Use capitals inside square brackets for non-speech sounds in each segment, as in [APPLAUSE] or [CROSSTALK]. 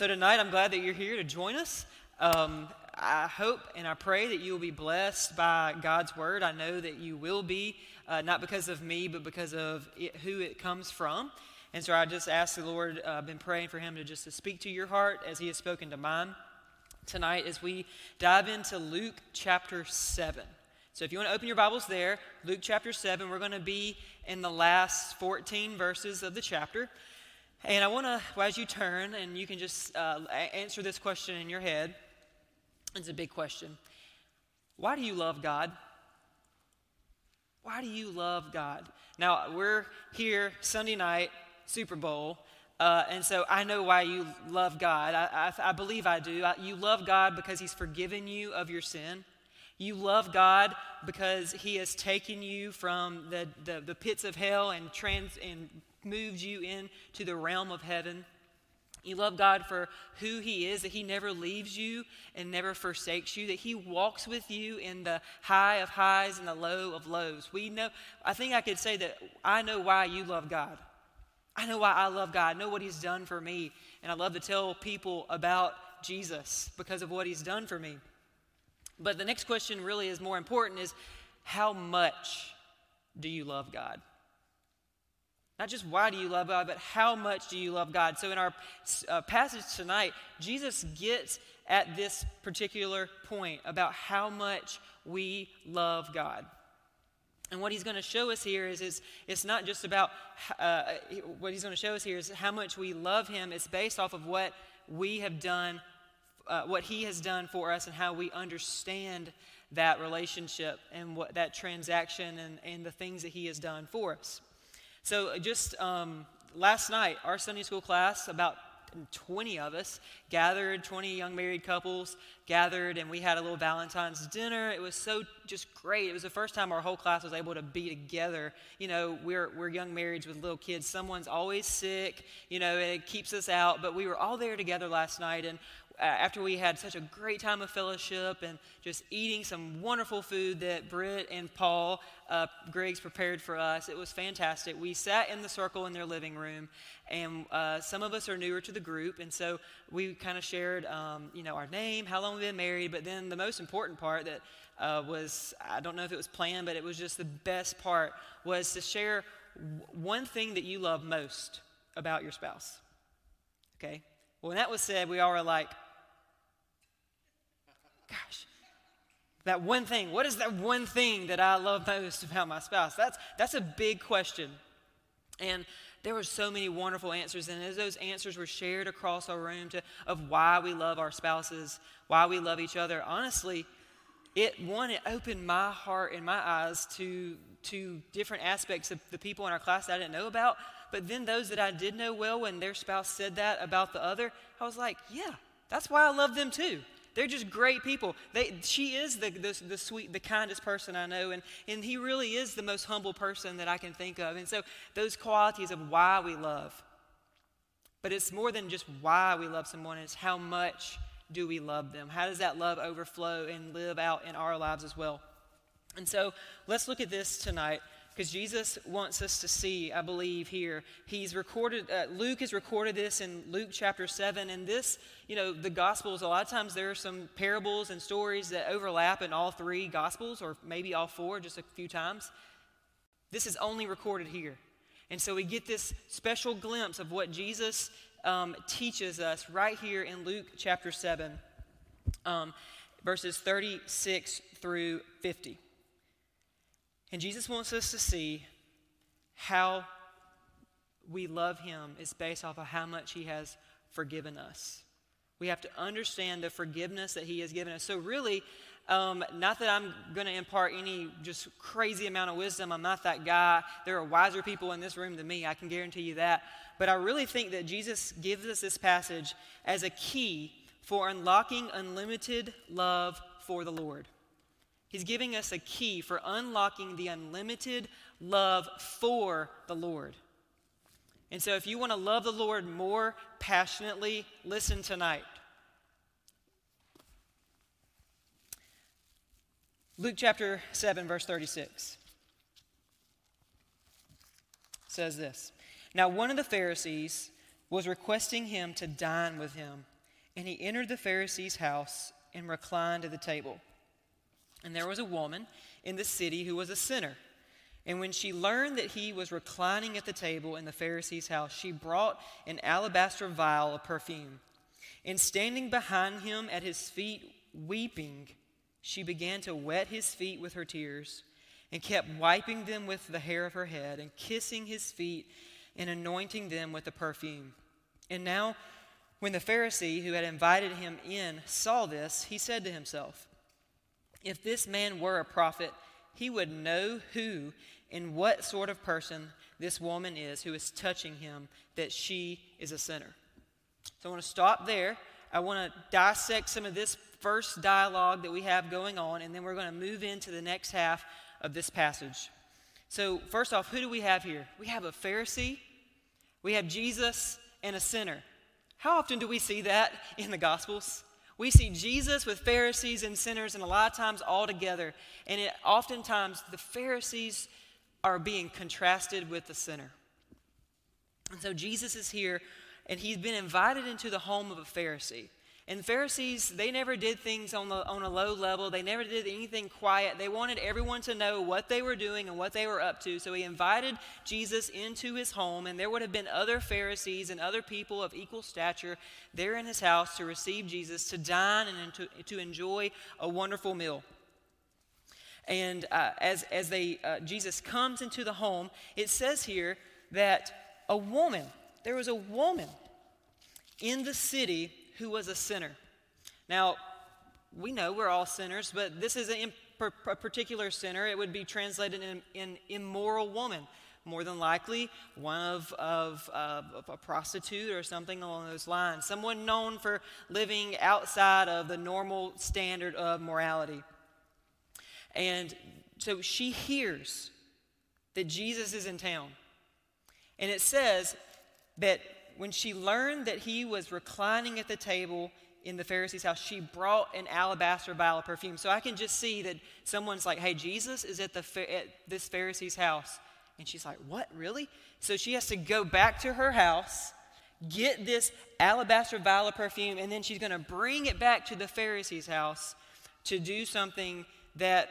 so tonight, I'm glad that you're here to join us. Um, I hope and I pray that you will be blessed by God's word. I know that you will be, uh, not because of me, but because of it, who it comes from. And so I just ask the Lord, uh, I've been praying for Him to just to speak to your heart as He has spoken to mine tonight as we dive into Luke chapter 7. So if you want to open your Bibles there, Luke chapter 7, we're going to be in the last 14 verses of the chapter. And I want to, as you turn, and you can just uh, answer this question in your head. It's a big question. Why do you love God? Why do you love God? Now, we're here Sunday night, Super Bowl, uh, and so I know why you love God. I, I, I believe I do. I, you love God because He's forgiven you of your sin. You love God because He has taken you from the, the, the pits of hell and, trans, and moved you into the realm of heaven. You love God for who He is, that He never leaves you and never forsakes you, that He walks with you in the high of highs and the low of lows. We know, I think I could say that I know why you love God. I know why I love God. I know what He's done for me. And I love to tell people about Jesus because of what He's done for me. But the next question really is more important is how much do you love God? Not just why do you love God, but how much do you love God? So, in our uh, passage tonight, Jesus gets at this particular point about how much we love God. And what he's going to show us here is, is it's not just about uh, what he's going to show us here is how much we love him. It's based off of what we have done, uh, what he has done for us, and how we understand that relationship and what that transaction and, and the things that he has done for us. So, uh, just um, last night, our Sunday school class, about 20 of us gathered, 20 young married couples gathered, and we had a little Valentine's dinner. It was so just great. It was the first time our whole class was able to be together. You know, we're, we're young marrieds with little kids. Someone's always sick, you know, and it keeps us out, but we were all there together last night, and uh, after we had such a great time of fellowship and just eating some wonderful food that Britt and Paul uh, Griggs prepared for us, it was fantastic. We sat in the circle in their living room, and uh, some of us are newer to the group, and so we kind of shared, um, you know, our name, how long we've been married, but then the most important part that uh, was, I don't know if it was planned, but it was just the best part, was to share one thing that you love most about your spouse. Okay? Well, when that was said, we all were like, gosh, that one thing, what is that one thing that I love most about my spouse? That's, that's a big question. And there were so many wonderful answers. And as those answers were shared across our room to, of why we love our spouses, why we love each other, honestly, it one, it opened my heart and my eyes to, to different aspects of the people in our class that I didn't know about. But then those that I did know well, when their spouse said that about the other, I was like, yeah, that's why I love them too. They're just great people. They, she is the, the, the, sweet, the kindest person I know, and, and he really is the most humble person that I can think of. And so, those qualities of why we love. But it's more than just why we love someone, it's how much do we love them? How does that love overflow and live out in our lives as well? And so, let's look at this tonight because Jesus wants us to see, I believe, here. He's recorded, uh, Luke has recorded this in Luke chapter 7. And this, you know, the Gospels, a lot of times there are some parables and stories that overlap in all three Gospels, or maybe all four, just a few times. This is only recorded here. And so we get this special glimpse of what Jesus um, teaches us right here in Luke chapter 7, um, verses 36 through 50. And Jesus wants us to see how we love him is based off of how much he has forgiven us. We have to understand the forgiveness that he has given us. So, really, um, not that I'm going to impart any just crazy amount of wisdom. I'm not that guy. There are wiser people in this room than me. I can guarantee you that. But I really think that Jesus gives us this passage as a key for unlocking unlimited love for the Lord. He's giving us a key for unlocking the unlimited love for the Lord. And so, if you want to love the Lord more passionately, listen tonight. Luke chapter 7, verse 36 says this Now, one of the Pharisees was requesting him to dine with him. And he entered the Pharisee's house and reclined at the table. And there was a woman in the city who was a sinner. And when she learned that he was reclining at the table in the Pharisee's house, she brought an alabaster vial of perfume. And standing behind him at his feet, weeping, she began to wet his feet with her tears and kept wiping them with the hair of her head and kissing his feet and anointing them with the perfume. And now, when the Pharisee who had invited him in saw this, he said to himself, If this man were a prophet, he would know who and what sort of person this woman is who is touching him, that she is a sinner. So I want to stop there. I want to dissect some of this first dialogue that we have going on, and then we're going to move into the next half of this passage. So, first off, who do we have here? We have a Pharisee, we have Jesus, and a sinner. How often do we see that in the Gospels? We see Jesus with Pharisees and sinners, and a lot of times all together. And it, oftentimes, the Pharisees are being contrasted with the sinner. And so Jesus is here, and he's been invited into the home of a Pharisee. And Pharisees, they never did things on, the, on a low level. They never did anything quiet. They wanted everyone to know what they were doing and what they were up to. So he invited Jesus into his home, and there would have been other Pharisees and other people of equal stature there in his house to receive Jesus, to dine and to, to enjoy a wonderful meal. And uh, as, as they, uh, Jesus comes into the home, it says here that a woman, there was a woman in the city who was a sinner. Now, we know we're all sinners, but this is a, a particular sinner. It would be translated in an immoral woman. More than likely, one of, of, uh, of a prostitute or something along those lines. Someone known for living outside of the normal standard of morality. And so she hears that Jesus is in town. And it says that when she learned that he was reclining at the table in the Pharisee's house, she brought an alabaster vial of perfume. So I can just see that someone's like, hey, Jesus is at, the, at this Pharisee's house. And she's like, what, really? So she has to go back to her house, get this alabaster vial of perfume, and then she's going to bring it back to the Pharisee's house to do something that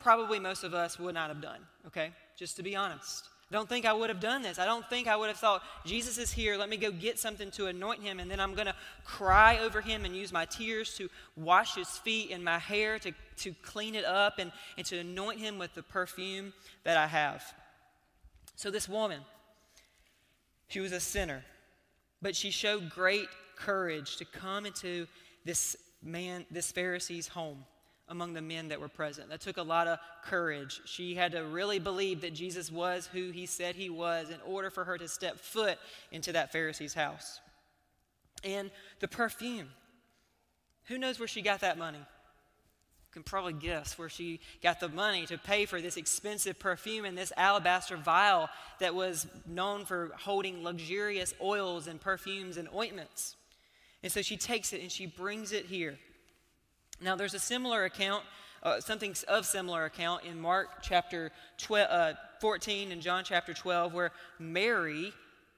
probably most of us would not have done, okay? Just to be honest. I don't think I would have done this. I don't think I would have thought, Jesus is here, let me go get something to anoint him, and then I'm going to cry over him and use my tears to wash his feet and my hair to, to clean it up and, and to anoint him with the perfume that I have. So, this woman, she was a sinner, but she showed great courage to come into this man, this Pharisee's home among the men that were present. That took a lot of courage. She had to really believe that Jesus was who he said he was in order for her to step foot into that Pharisee's house. And the perfume. Who knows where she got that money? You can probably guess where she got the money to pay for this expensive perfume and this alabaster vial that was known for holding luxurious oils and perfumes and ointments. And so she takes it and she brings it here. Now, there's a similar account, uh, something of similar account in Mark chapter 12, uh, 14 and John chapter 12, where Mary,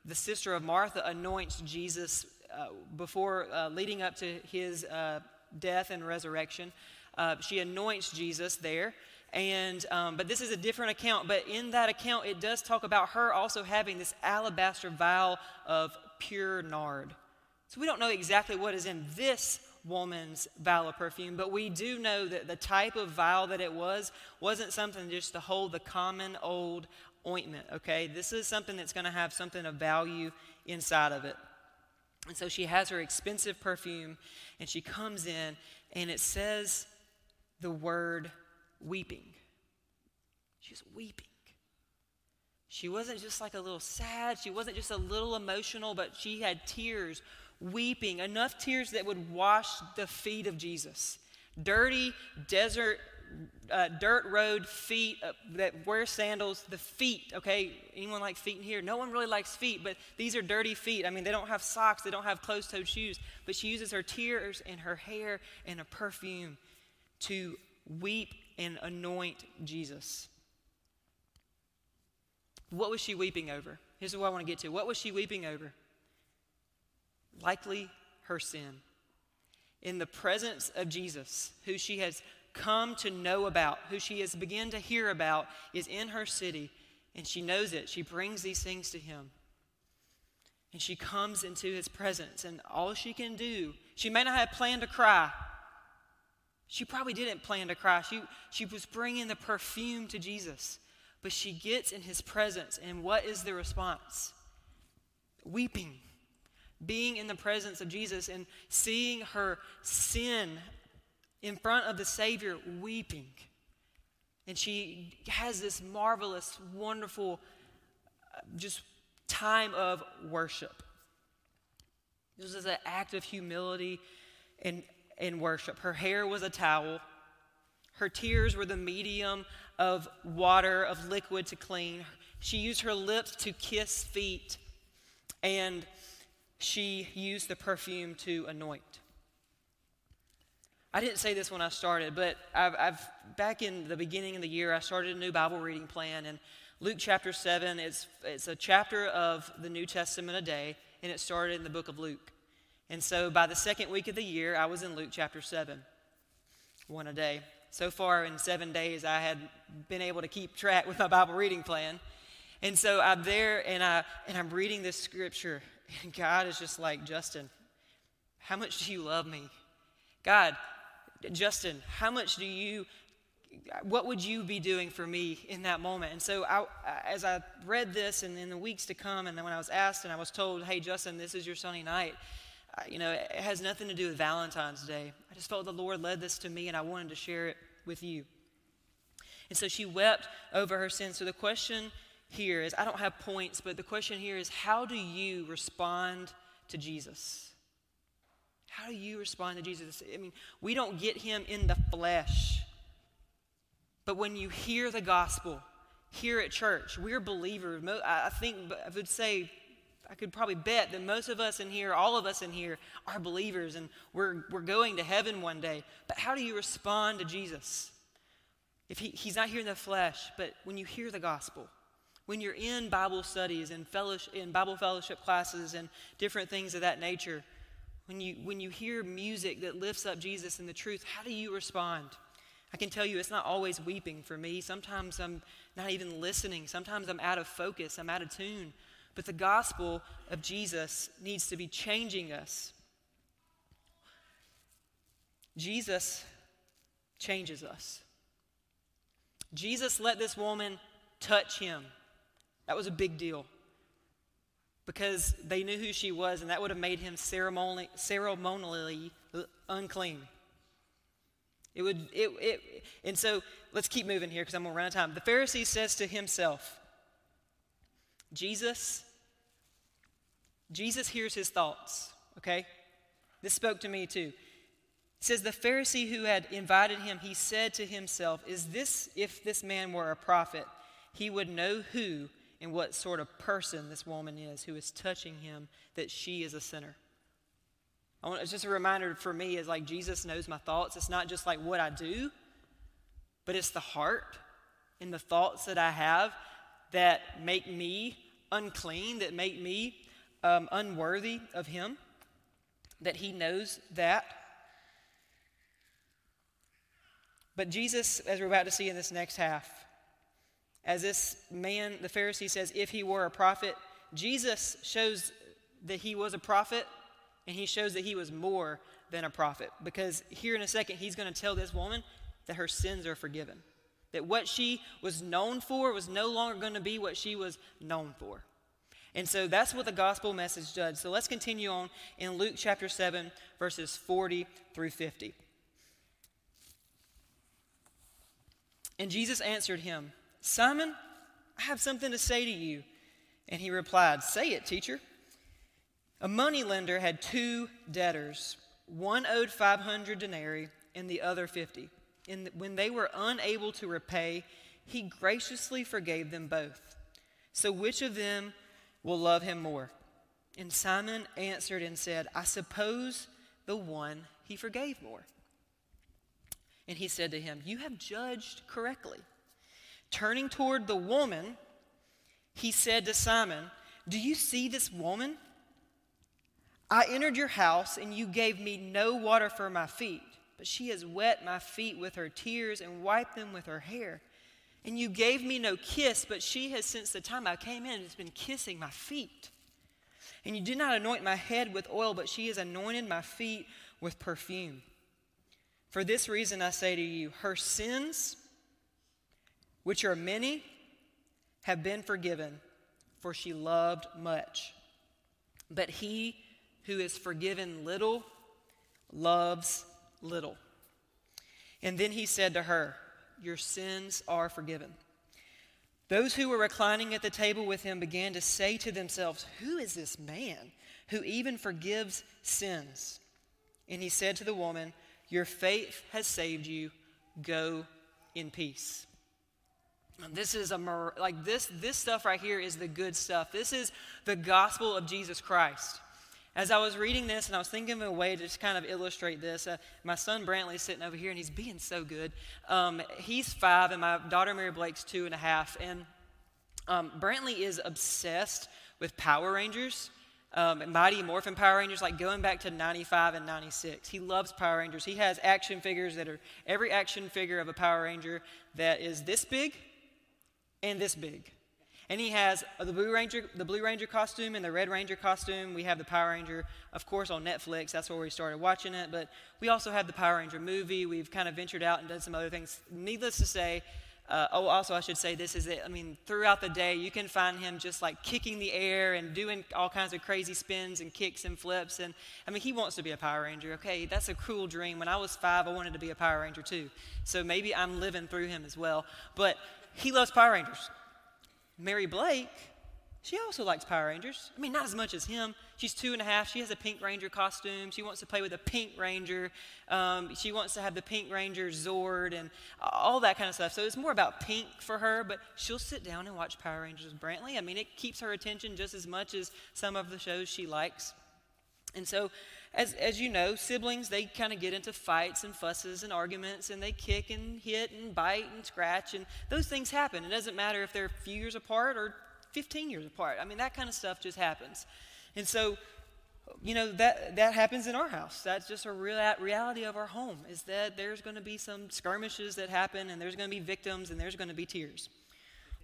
the sister of Martha, anoints Jesus uh, before uh, leading up to his uh, death and resurrection. Uh, she anoints Jesus there. And um, but this is a different account. But in that account, it does talk about her also having this alabaster vial of pure nard. So we don't know exactly what is in this woman's vial of perfume, but we do know that the type of vial that it was wasn't something just to hold the common old ointment, okay? This is something that's going to have something of value inside of it. And so she has her expensive perfume, and she comes in, and it says the word weeping. She's weeping. She wasn't just like a little sad, she wasn't just a little emotional, but she had tears weeping, enough tears that would wash the feet of Jesus. Dirty desert, uh, dirt road feet uh, that wear sandals, the feet, okay? Anyone like feet in here? No one really likes feet, but these are dirty feet. I mean, they don't have socks, they don't have closed toed shoes, but she uses her tears and her hair and a perfume to weep and anoint Jesus. What was she weeping over? Here's what I want to get to. What was she weeping over? Likely her sin. In the presence of Jesus, who she has come to know about, who she has begun to hear about, is in her city, and she knows it. She brings these things to him. And she comes into his presence, and all she can do, she may not have planned to cry. She probably didn't plan to cry. She, she was bringing the perfume to Jesus. But she gets in his presence, and what is the response? Weeping. Being in the presence of Jesus and seeing her sin in front of the Savior, weeping. And she has this marvelous, wonderful, uh, just time of worship. This was an act of humility and, and worship. Her hair was a towel. Her tears were the medium of water, of liquid to clean. She used her lips to kiss feet, and she used the perfume to anoint. I didn't say this when I started, but I've, I've, back in the beginning of the year, I started a new Bible reading plan, and Luke chapter 7 is it's a chapter of the New Testament a day, and it started in the book of Luke. And so by the second week of the year, I was in Luke chapter 7, one a day. So far in seven days, I had been able to keep track with my Bible reading plan. And so I'm there and, I, and I'm reading this scripture, and God is just like, Justin, how much do you love me? God, Justin, how much do you, what would you be doing for me in that moment? And so I, as I read this and in the weeks to come, and then when I was asked and I was told, hey, Justin, this is your Sunday night, you know, it has nothing to do with Valentine's Day. I just felt the Lord led this to me and I wanted to share it with you. And so she wept over her sin. So the question here is I don't have points, but the question here is how do you respond to Jesus? How do you respond to Jesus? I mean, we don't get him in the flesh. But when you hear the gospel here at church, we're believers. I think I would say, I could probably bet that most of us in here, all of us in here, are believers and we're, we're going to heaven one day. But how do you respond to Jesus? If he, he's not here in the flesh, but when you hear the gospel, when you're in Bible studies and fellowship, in Bible fellowship classes and different things of that nature, when you, when you hear music that lifts up Jesus and the truth, how do you respond? I can tell you it's not always weeping for me. Sometimes I'm not even listening. Sometimes I'm out of focus, I'm out of tune. But the gospel of Jesus needs to be changing us. Jesus changes us. Jesus let this woman touch him. That was a big deal because they knew who she was, and that would have made him ceremonially, ceremonially unclean. It would, it, it, and so let's keep moving here because I'm going to run out of time. The Pharisee says to himself, Jesus, Jesus hears his thoughts, okay? This spoke to me too. It says, The Pharisee who had invited him, he said to himself, Is this, if this man were a prophet, he would know who and what sort of person this woman is who is touching him, that she is a sinner. I want, it's just a reminder for me is like Jesus knows my thoughts. It's not just like what I do, but it's the heart and the thoughts that I have that make me unclean, that make me um, unworthy of Him, that He knows that. But Jesus, as we're about to see in this next half, as this man, the Pharisee says, if he were a prophet, Jesus shows that he was a prophet and he shows that he was more than a prophet. Because here in a second, he's going to tell this woman that her sins are forgiven. That what she was known for was no longer going to be what she was known for. And so that's what the gospel message does. So let's continue on in Luke chapter 7, verses 40 through 50. And Jesus answered him, Simon, I have something to say to you. And he replied, Say it, teacher. A moneylender had two debtors. One owed 500 denarii and the other 50. And when they were unable to repay, he graciously forgave them both. So which of them will love him more? And Simon answered and said, I suppose the one he forgave more. And he said to him, You have judged correctly. Turning toward the woman, he said to Simon, Do you see this woman? I entered your house, and you gave me no water for my feet, but she has wet my feet with her tears and wiped them with her hair. And you gave me no kiss, but she has, since the time I came in, has been kissing my feet. And you did not anoint my head with oil, but she has anointed my feet with perfume. For this reason I say to you, her sins, which are many, have been forgiven, for she loved much. But he who is forgiven little loves little. And then he said to her, Your sins are forgiven. Those who were reclining at the table with him began to say to themselves, Who is this man who even forgives sins? And he said to the woman, Your faith has saved you. Go in peace. This is a like this this stuff right here is the good stuff. This is the gospel of Jesus Christ. As I was reading this and I was thinking of a way to just kind of illustrate this, uh, my son Brantley's sitting over here and he's being so good. Um, he's five and my daughter Mary Blake's two and a half. And um, Brantley is obsessed with Power Rangers. Um, Mighty Morphin Power Rangers, like going back to 95 and 96. He loves Power Rangers. He has action figures that are every action figure of a Power Ranger that is this big and this big. And he has the Blue Ranger, the Blue Ranger costume and the Red Ranger costume. We have the Power Ranger, of course, on Netflix. That's where we started watching it. But we also have the Power Ranger movie. We've kind of ventured out and done some other things. Needless to say, uh, oh, also, I should say this is it. I mean, throughout the day, you can find him just like kicking the air and doing all kinds of crazy spins and kicks and flips. And I mean, he wants to be a Power Ranger. Okay, that's a cool dream. When I was five, I wanted to be a Power Ranger too. So maybe I'm living through him as well. But he loves Power Rangers. Mary Blake, she also likes Power Rangers. I mean, not as much as him. She's two and a half. She has a Pink Ranger costume. She wants to play with a Pink Ranger. Um, she wants to have the Pink Ranger Zord and all that kind of stuff. So it's more about pink for her, but she'll sit down and watch Power Rangers with Brantley. I mean, it keeps her attention just as much as some of the shows she likes. And so, as, as you know, siblings, they kind of get into fights and fusses and arguments, and they kick and hit and bite and scratch, and those things happen. It doesn't matter if they're a few years apart or 15 years apart. I mean, that kind of stuff just happens. And so, you know, that, that happens in our house. That's just a real reality of our home, is that there's going to be some skirmishes that happen, and there's going to be victims, and there's going to be tears.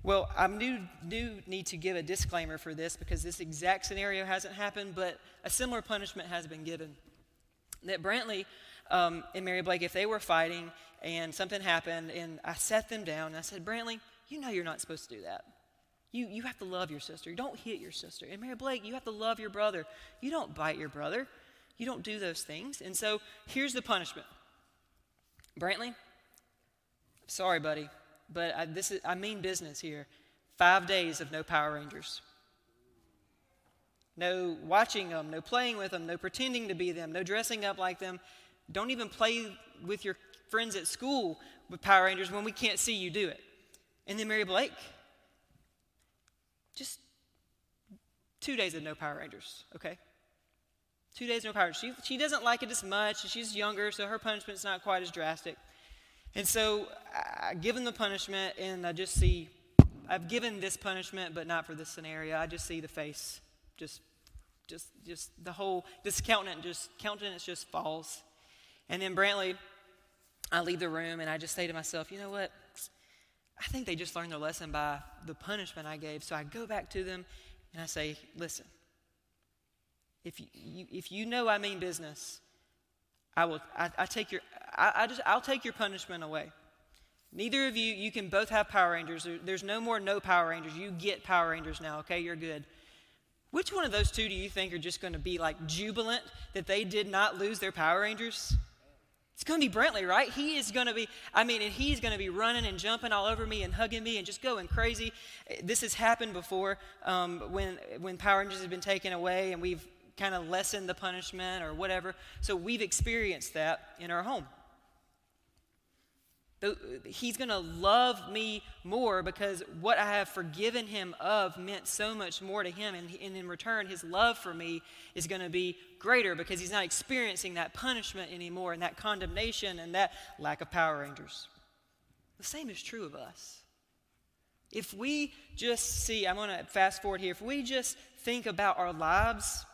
Well, I do, do need to give a disclaimer for this because this exact scenario hasn't happened, but a similar punishment has been given. That Brantley um, and Mary Blake, if they were fighting and something happened, and I sat them down and I said, Brantley, you know you're not supposed to do that. You, you have to love your sister. You don't hit your sister. And Mary Blake, you have to love your brother. You don't bite your brother. You don't do those things. And so here's the punishment Brantley, sorry, buddy, but I, this is, I mean business here. Five days of no Power Rangers. No watching them, no playing with them, no pretending to be them, no dressing up like them. Don't even play with your friends at school with Power Rangers when we can't see you do it. And then Mary Blake. Just two days of no Power Rangers, okay? Two days no Power Rangers. She, she doesn't like it as much. She's younger, so her punishment's not quite as drastic. And so I give them the punishment, and I just see, I've given this punishment, but not for this scenario. I just see the face, just, just, just the whole, this countenance just, countenance just falls. And then Brantley, I leave the room, and I just say to myself, you know what? I think they just learned their lesson by the punishment I gave. So I go back to them, and I say, listen, if you, you if you know I mean business, I will, I, I take your, I, I just, I'll take your punishment away. Neither of you, you can both have Power Rangers. There's no more no Power Rangers. You get Power Rangers now, okay? You're good. Which one of those two do you think are just going to be like jubilant that they did not lose their Power Rangers? It's going to be Brantley, right? He is going to be, I mean, and he's going to be running and jumping all over me and hugging me and just going crazy. This has happened before um, when, when Power Rangers have been taken away and we've kind of lessen the punishment or whatever. So we've experienced that in our home. He's going to love me more because what I have forgiven him of meant so much more to him. And, in return, his love for me is going to be greater because he's not experiencing that punishment anymore and that condemnation and that lack of Power Rangers. The same is true of us. If we just see, I'm going to fast forward here, if we just think about our lives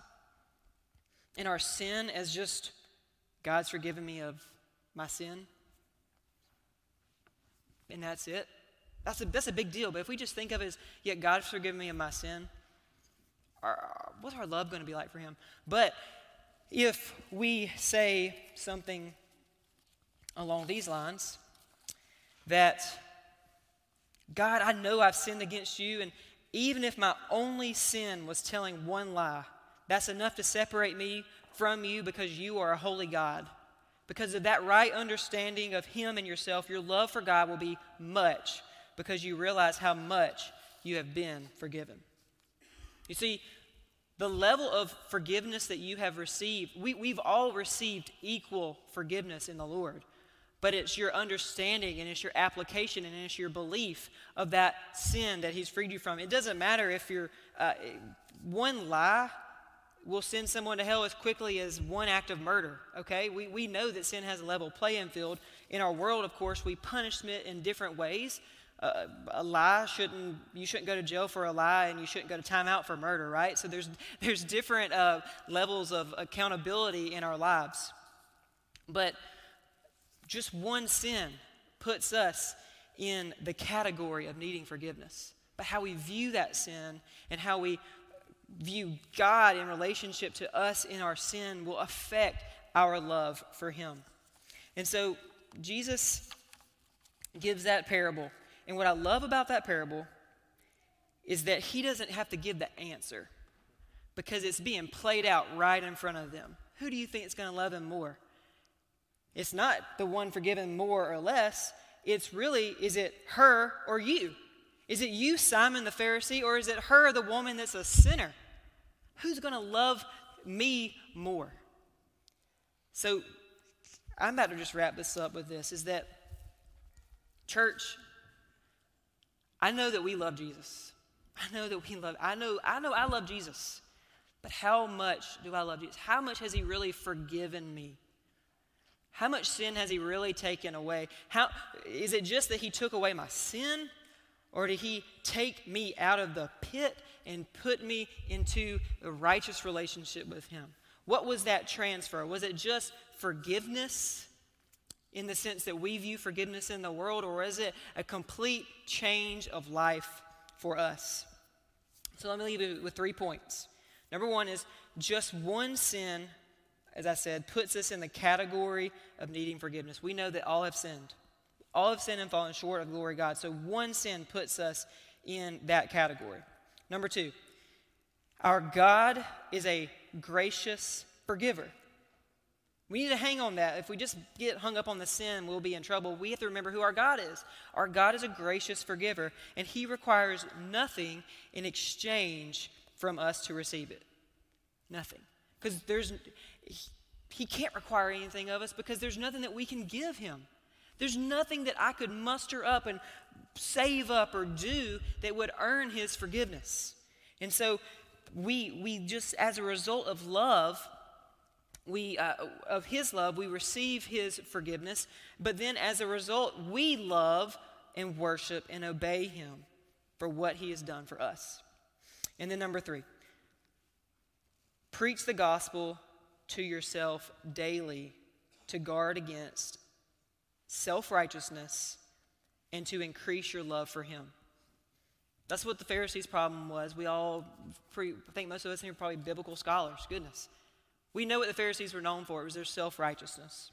in our sin as just God's forgiven me of my sin, and that's it. That's a, that's a big deal. But if we just think of it as, yet God's forgiven me of my sin, our, what's our love going to be like for Him? But if we say something along these lines, that God, I know I've sinned against you, and even if my only sin was telling one lie, that's enough to separate me from you because you are a holy God. Because of that right understanding of Him and yourself, your love for God will be much because you realize how much you have been forgiven. You see, the level of forgiveness that you have received, we, we've all received equal forgiveness in the Lord. But it's your understanding and it's your application and it's your belief of that sin that He's freed you from. It doesn't matter if you're, uh, one lie will send someone to hell as quickly as one act of murder, okay? We, we know that sin has a level playing field. In our world, of course, we punish it in different ways. Uh, a lie shouldn't, you shouldn't go to jail for a lie and you shouldn't go to timeout for murder, right? So there's, there's different uh, levels of accountability in our lives. But just one sin puts us in the category of needing forgiveness. But how we view that sin and how we view God in relationship to us in our sin will affect our love for Him. And so Jesus gives that parable. And what I love about that parable is that He doesn't have to give the answer because it's being played out right in front of them. Who do you think is going to love Him more? It's not the one forgiven more or less. It's really, is it her or you? Is it you, Simon the Pharisee, or is it her, the woman that's a sinner? Who's going to love me more? So I'm about to just wrap this up with this is that, church, I know that we love Jesus. I know that we love, I know, I know I love Jesus. But how much do I love Jesus? How much has He really forgiven me? How much sin has He really taken away? How, is it just that He took away my sin? Or did He take me out of the pit and put me into a righteous relationship with Him. What was that transfer? Was it just forgiveness in the sense that we view forgiveness in the world, or is it a complete change of life for us? So let me leave you with three points. Number one is just one sin, as I said, puts us in the category of needing forgiveness. We know that all have sinned. All have sinned and fallen short of glory God. So one sin puts us in that category. Number two, our God is a gracious forgiver. We need to hang on that. If we just get hung up on the sin, we'll be in trouble. We have to remember who our God is. Our God is a gracious forgiver, and He requires nothing in exchange from us to receive it. Nothing. Because there's, He can't require anything of us because there's nothing that we can give Him. There's nothing that I could muster up and save up or do that would earn his forgiveness. And so we, we just, as a result of love, we, uh, of his love, we receive his forgiveness. But then as a result, we love and worship and obey him for what he has done for us. And then number three, preach the gospel to yourself daily to guard against self righteousness and to increase your love for Him. That's what the Pharisees' problem was. We all, I think most of us here are probably biblical scholars. Goodness. We know what the Pharisees were known for. It was their self righteousness.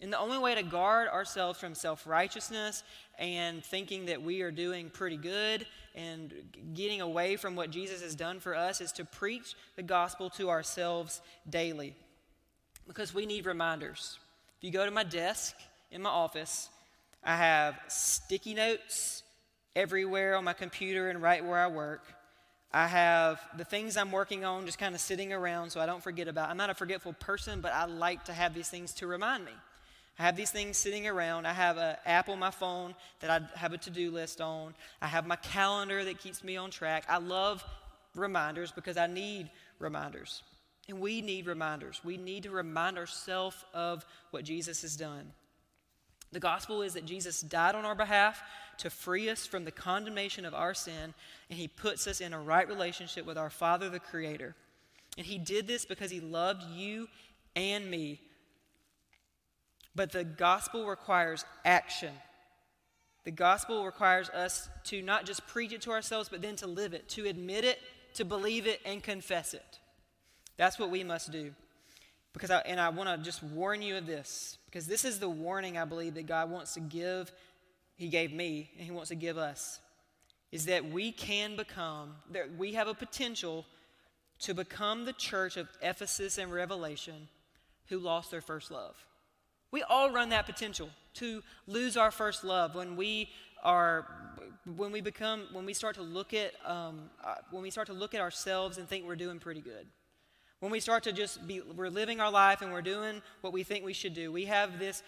And the only way to guard ourselves from self righteousness and thinking that we are doing pretty good and getting away from what Jesus has done for us is to preach the gospel to ourselves daily. Because we need reminders. If you go to my desk in my office, I have sticky notes everywhere on my computer and right where I work. I have the things I'm working on just kind of sitting around so I don't forget about. I'm not a forgetful person, but I like to have these things to remind me. I have these things sitting around. I have an app on my phone that I have a to-do list on. I have my calendar that keeps me on track. I love reminders because I need reminders. And we need reminders. We need to remind ourselves of what Jesus has done. The gospel is that Jesus died on our behalf to free us from the condemnation of our sin, and he puts us in a right relationship with our Father, the Creator. And he did this because he loved you and me. But the gospel requires action. The gospel requires us to not just preach it to ourselves, but then to live it, to admit it, to believe it, and confess it. That's what we must do. Because I, and I want to just warn you of this, because this is the warning I believe that God wants to give, He gave me, and He wants to give us, is that we can become, that we have a potential to become the church of Ephesus and Revelation who lost their first love. We all run that potential to lose our first love when we are when we become when we start to look at um, uh, when we start to look at ourselves and think we're doing pretty good when we start to just be we're living our life and we're doing what we think we should do we have this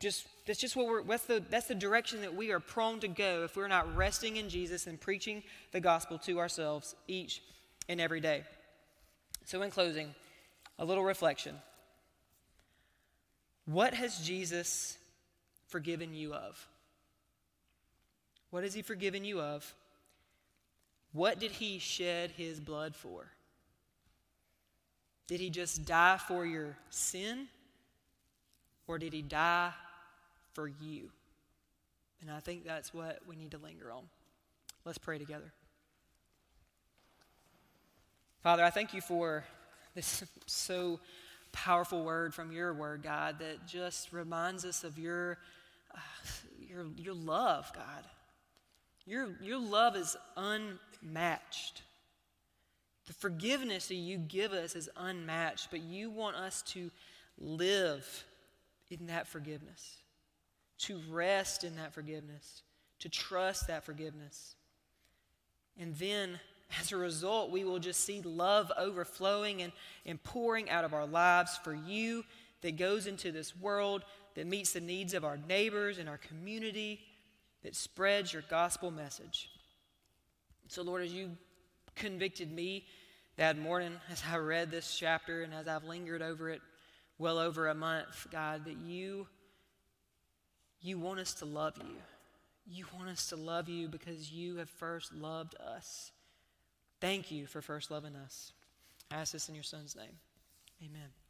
just that's just what we're that's the that's the direction that we are prone to go if we're not resting in jesus and preaching the gospel to ourselves each and every day so in closing a little reflection what has Jesus forgiven you of? What has he forgiven you of? What did he shed his blood for? Did he just die for your sin? Or did he die for you? And I think that's what we need to linger on. Let's pray together. Father, I thank you for this [LAUGHS] so powerful word from your word, God, that just reminds us of your, uh, your, your love, God. Your, your love is unmatched. The forgiveness that you give us is unmatched, but you want us to live in that forgiveness, to rest in that forgiveness, to trust that forgiveness. And then [LAUGHS] as a result, we will just see love overflowing and, and pouring out of our lives for you that goes into this world, that meets the needs of our neighbors and our community, that spreads your gospel message. So, Lord, as you convicted me that morning as I read this chapter and as I've lingered over it well over a month, God, that you you want us to love you. You want us to love you because you have first loved us. Thank you for first loving us. I ask this in your son's name. Amen.